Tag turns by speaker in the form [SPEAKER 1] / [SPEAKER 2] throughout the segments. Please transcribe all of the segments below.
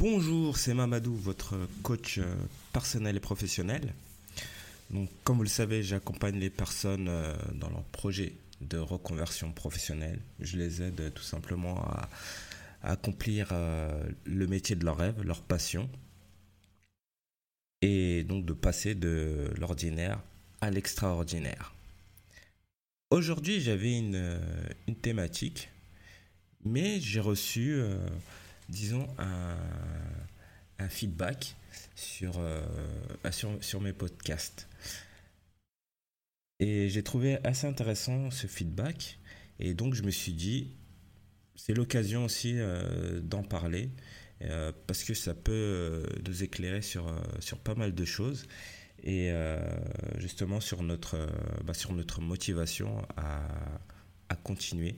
[SPEAKER 1] Bonjour, c'est Mamadou, votre coach euh, personnel et professionnel. Comme vous le savez, j'accompagne les personnes euh, dans leur projet de reconversion professionnelle. Je les aide tout simplement à, accomplir euh, le métier de leur rêve, leur passion, et donc de passer de l'ordinaire à l'extraordinaire. Aujourd'hui, j'avais une, thématique, mais j'ai reçu disons, un, feedback euh, sur, sur, mes podcasts. Et j'ai trouvé assez intéressant ce feedback. Et donc, je me suis dit, c'est l'occasion aussi euh, d'en parler. Euh, parce que ça peut nous éclairer sur, sur pas mal de choses et justement sur notre, bah, sur notre motivation à, à continuer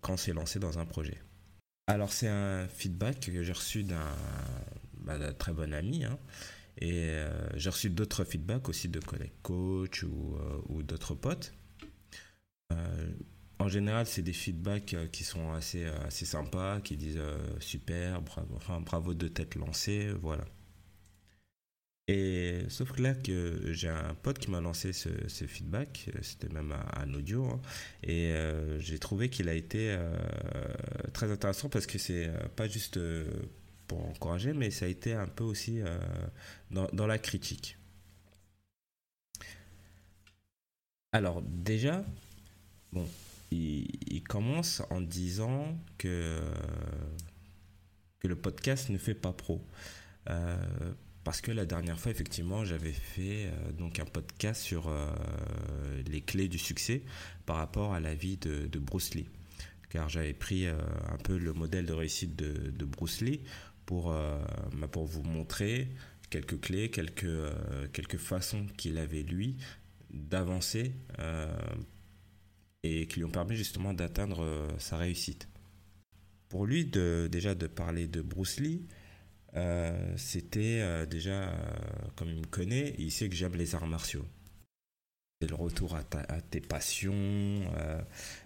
[SPEAKER 1] quand on s'est lancé dans un projet. Alors c'est un feedback que j'ai reçu d'un bah, très bon ami. Hein. et euh, j'ai reçu d'autres feedbacks aussi de collègues coach ou, euh, d'autres potes. Euh, en général, c'est des feedbacks qui sont assez, assez sympas, qui disent super, bravo, enfin, bravo de t'être lancé, voilà. Et sauf que là, que j'ai un pote qui m'a lancé ce, feedback, c'était même un, audio, hein, et euh, j'ai trouvé qu'il a été euh, très intéressant parce que c'est euh, pas juste pour encourager, mais ça a été un peu aussi dans, la critique. Alors déjà, bon, il, commence en disant que, que le podcast ne fait pas pro. Parce que la dernière fois, effectivement, j'avais fait euh, donc un podcast sur euh, les clés du succès par rapport à la vie de, Bruce Lee. Car j'avais pris euh, un peu le modèle de réussite de, Bruce Lee pour, bah, pour vous montrer quelques clés, quelques, quelques façons qu'il avait, lui, d'avancer et qui lui ont permis justement d'atteindre sa réussite. Pour lui, déjà de parler de Bruce Lee, euh, c'était euh, déjà, euh, comme il me connaît, il sait que j'aime les arts martiaux. C'est le retour à, tes passions,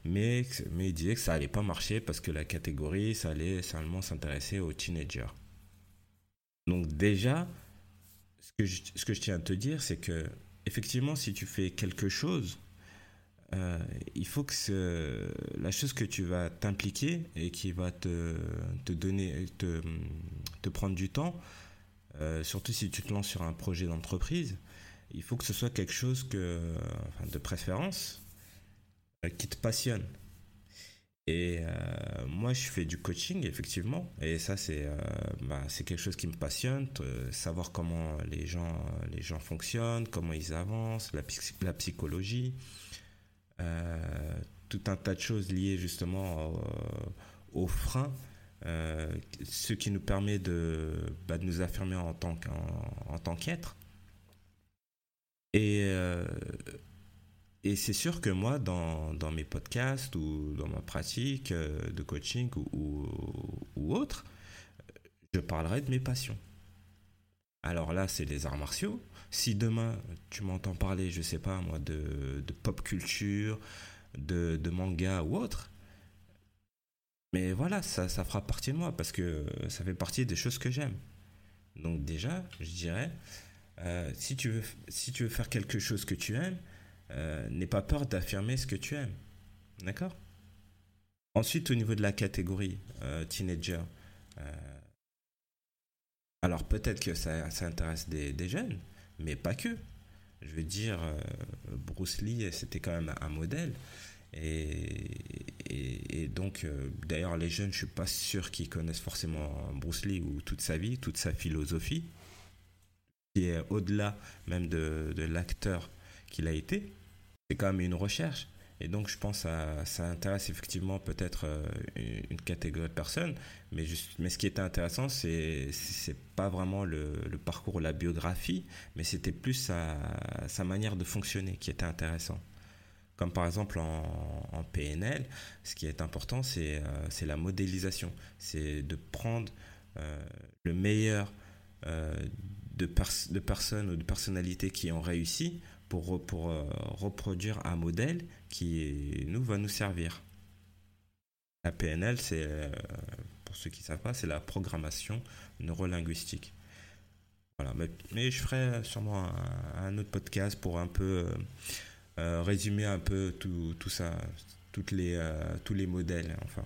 [SPEAKER 1] mais, mais il disait que ça allait pas marcher parce que la catégorie, ça allait seulement s'intéresser aux teenagers. Donc déjà, ce que je, ce que je tiens à te dire, c'est que effectivement, si tu fais quelque chose euh, il faut que la chose que tu vas t'impliquer et qui va te, te donner, te, te, prendre du temps, euh, surtout si tu te lances sur un projet d'entreprise, il faut que ce soit quelque chose que, de préférence euh, qui te passionne. Et moi, je fais du coaching, effectivement, et ça, c'est bah, quelque chose qui me passionne, savoir comment les gens, les gens fonctionnent, comment ils avancent, la psychologie. Euh, tout un tas de choses liées justement aux freins, euh, ce qui nous permet de, bah, nous affirmer en tant qu'être. Et, euh, c'est sûr que moi, dans, mes podcasts ou dans ma pratique de coaching ou, autre, je parlerai de mes passions. Alors là, c'est les arts martiaux, si demain tu m'entends parler, je sais pas moi, de, pop culture, de, manga ou autre, mais voilà, ça, fera partie de moi parce que ça fait partie des choses que j'aime. Donc déjà, je dirais, euh, si, tu veux, si tu veux faire quelque chose que tu aimes, euh, n'aie pas peur d'affirmer ce que tu aimes. D'accord? Ensuite, au niveau de la catégorie euh, teenager, alors peut-être que ça, intéresse des, jeunes, mais pas que. Je veux dire, euh, Bruce Lee, c'était quand même un modèle. Et, et, donc, euh, d'ailleurs, les jeunes, je suis pas sûr qu'ils connaissent forcément Bruce Lee ou toute sa vie, toute sa philosophie, qui est au-delà même de, de l'acteur qu'il a été. C'est quand même une recherche. Et donc, je pense que ça, intéresse effectivement peut-être euh, une catégorie de personnes. Mais, juste, mais ce qui était intéressant, c'est pas vraiment le, le, parcours, la biographie, mais c'était plus sa, sa, manière de fonctionner qui était intéressant. Comme par exemple en, PNL, ce qui est important, c'est euh, la modélisation. C'est de prendre euh, le meilleur de, de personnes ou de personnalités qui ont réussi pour, euh, reproduire un modèle qui nous va nous servir. La PNL, c'est, euh, pour ceux qui ne savent pas, c'est la programmation neurolinguistique. Voilà, mais, je ferai sûrement un, autre podcast pour un peu résumer un peu tout, tout ça, toutes les, tous les modèles, enfin,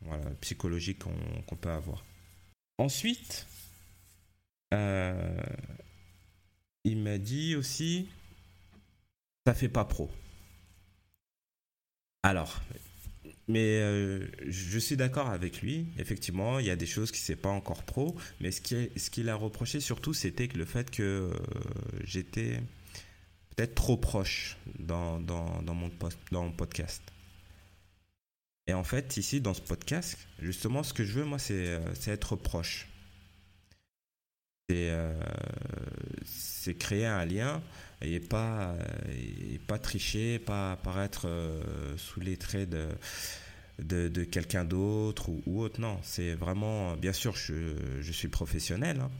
[SPEAKER 1] voilà, psychologiques qu'on peut avoir. Ensuite, il m'a dit aussi, ça fait pas pro. Alors, mais euh, je suis d'accord avec lui. Effectivement, il y a des choses qui c'est pas encore pro, mais ce qu'il ce a reproché surtout, c'était que le fait que euh, j'étais peut-être trop proche dans, dans mon podcast. Et en fait, ici, dans ce podcast, justement, ce que je veux, moi, c'est euh, être proche. C'est créer un lien et pas, pas tricher, pas apparaître euh, sous les traits de, de, quelqu'un d'autre ou, autre. Non, c'est vraiment, bien sûr, je, je suis professionnel. Hein.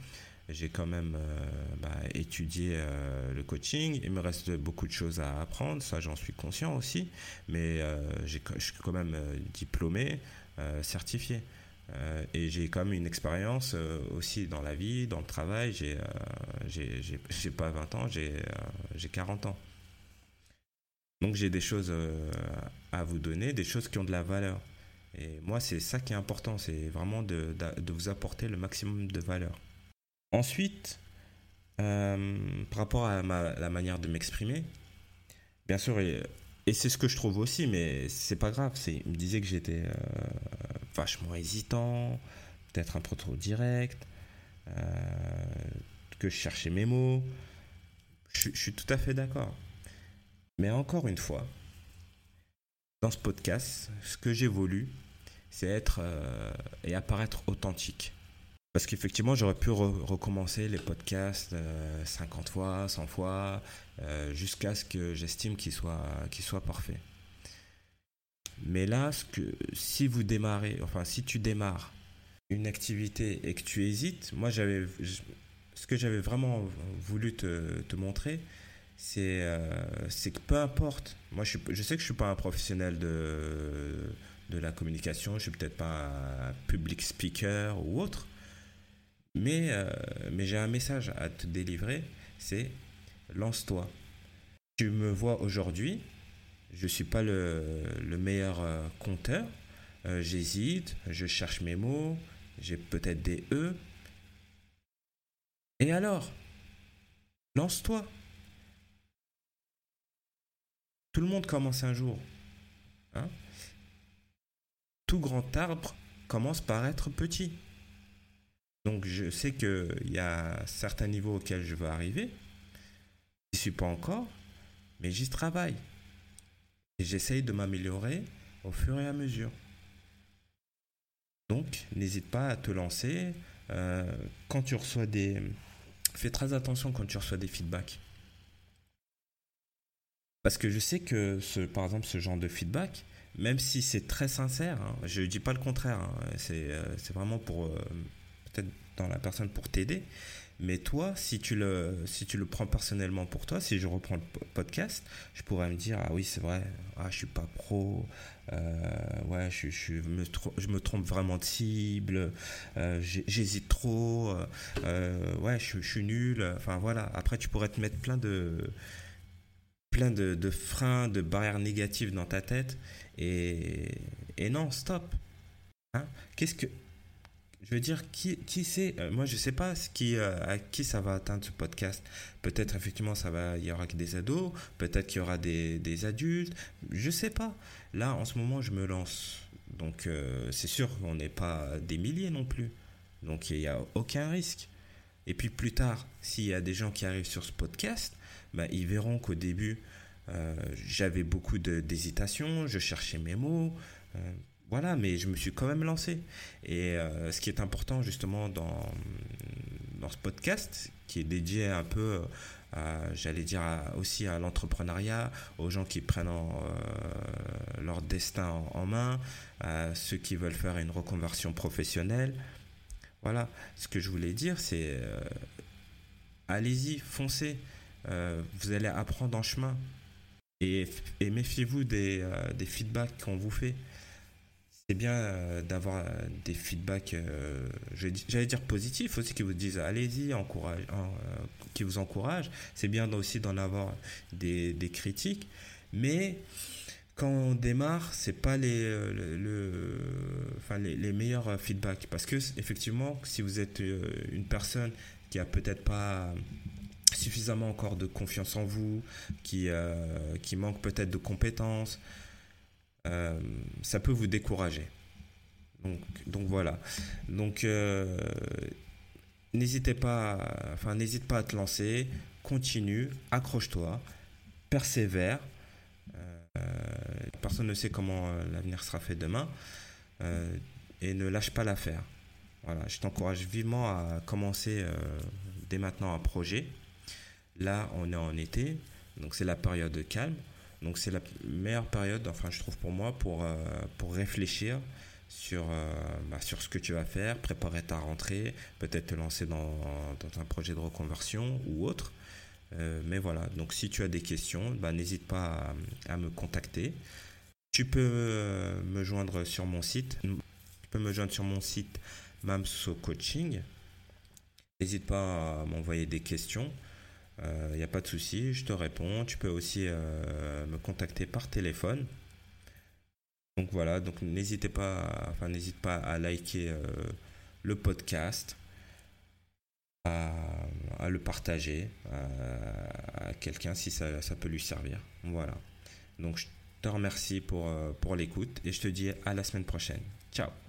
[SPEAKER 1] J'ai quand même euh, bah, étudié euh, le coaching. Il me reste beaucoup de choses à apprendre, ça j'en suis conscient aussi. Mais je suis quand même diplômé, certifié. Euh, et j'ai quand même une expérience euh, aussi dans la vie, dans le travail. J'ai euh, pas 20 ans, j'ai 40 ans. Donc j'ai des choses à vous donner, des choses qui ont de la valeur. Et moi, c'est ça qui est important, c'est vraiment de, de, vous apporter le maximum de valeur. Ensuite, par rapport à la manière de m'exprimer, bien sûr, et, et c'est ce que je trouve aussi, mais c'est pas grave. Il me disait que j'étais vachement hésitant, peut-être un peu trop direct, euh, que je cherchais mes mots. Je, suis tout à fait d'accord. Mais encore une fois, dans ce podcast, ce que j'ai voulu, c'est être euh, et apparaître authentique. Parce qu'effectivement, j'aurais pu recommencer les podcasts 50 euh, fois, 100 fois, jusqu'à ce que j'estime qu'ils soient, qu'ils soient parfaits. Mais là, ce que, si vous démarrez, enfin, si tu démarres une activité et que tu hésites, moi, j'avais, ce que j'avais vraiment voulu te, montrer, c'est, euh, que peu importe, moi, je, sais que je suis pas un professionnel de, de la communication, je suis peut-être pas un public speaker ou autre, mais, euh, mais j'ai un message à te délivrer, c'est lance-toi. Tu me vois aujourd'hui, je ne suis pas le, meilleur euh, conteur. Euh, j'hésite, je cherche mes mots, j'ai peut-être des E. Et alors Lance-toi. Tout le monde commence un jour. Hein Tout grand arbre commence par être petit. Donc je sais qu'il y a certains niveaux auxquels je veux arriver. Je n'y suis pas encore, mais j'y travaille. Et j'essaye de m'améliorer au fur et à mesure. Donc, n'hésite pas à te lancer. Euh, quand tu reçois des... Fais très attention quand tu reçois des feedbacks. Parce que je sais que, ce, par exemple, ce genre de feedback, même si c'est très sincère, hein, je ne dis pas le contraire, hein, euh, c'est vraiment pour, euh, peut-être dans la personne pour t'aider, mais toi, si tu le, si tu le prends personnellement pour toi, si je reprends le podcast, je pourrais me dire ah oui c'est vrai, ah je suis pas pro, euh, ouais je, je, me, je me trompe vraiment de cible, euh, j'hésite trop, euh, ouais je, suis nul. Enfin voilà. Après tu pourrais te mettre plein de plein de, de freins, de barrières négatives dans ta tête et, et non stop. Hein Qu'est-ce que je veux dire, qui, qui sait euh, Moi, je sais pas euh, à qui ça va atteindre ce podcast. Peut-être, effectivement, ça va, il y aura que des ados. Peut-être qu'il y aura des, des, adultes. Je sais pas. Là, en ce moment, je me lance. Donc, euh, c'est sûr qu'on n'est pas des milliers non plus. Donc, il n'y a aucun risque. Et puis, plus tard, s'il y a des gens qui arrivent sur ce podcast, bah, ils verront qu'au début, j'avais beaucoup d'hésitation. Je cherchais mes mots. Voilà, mais je me suis quand même lancé. Et euh, ce qui est important justement dans, dans ce podcast, qui est dédié un peu, j'allais dire aussi à l'entrepreneuriat, aux gens qui prennent euh, leur destin en, main, à ceux qui veulent faire une reconversion professionnelle. Voilà, ce que je voulais dire, c'est euh, allez-y, foncez. vous allez apprendre en chemin. Et, méfiez-vous des, des feedbacks qu'on vous fait c'est bien euh, d'avoir des feedbacks, j'allais dire positifs aussi, qui vous disent allez-y, encourage, qui vous encouragent. C'est bien aussi d'en avoir des, des, critiques, mais quand on démarre, c'est pas les, les, meilleurs feedbacks parce que effectivement, si vous êtes une personne qui a peut-être pas suffisamment encore de confiance en vous, qui, euh, qui manque peut-être de compétences, euh, ça peut vous décourager. Donc, voilà. Donc euh, n'hésitez pas, enfin n'hésite pas à te lancer, continue, accroche-toi, persévère. personne ne sait comment l'avenir sera fait demain et ne lâche pas l'affaire. Voilà, je t'encourage vivement à commencer dès maintenant un projet Là, on est en été, donc c'est la période de calme. Donc c'est la meilleure période, enfin je trouve pour moi, pour, euh, pour réfléchir sur, euh, bah, sur ce que tu vas faire, préparer ta rentrée, peut-être te lancer dans, dans, un projet de reconversion ou autre. Euh, mais voilà, donc si tu as des questions, bah, n'hésite pas à, me contacter. Tu peux me joindre sur mon site. Tu peux me joindre sur mon site Mamso Coaching. N'hésite pas à m'envoyer des questions. Il euh, n'y a pas de souci, je te réponds. Tu peux aussi euh, me contacter par téléphone. Donc voilà, donc n'hésitez pas, enfin n'hésite pas à liker euh, le podcast, à, le partager à, quelqu'un si ça, ça, peut lui servir. Voilà. Donc je te remercie pour, pour l'écoute et je te dis à la semaine prochaine. Ciao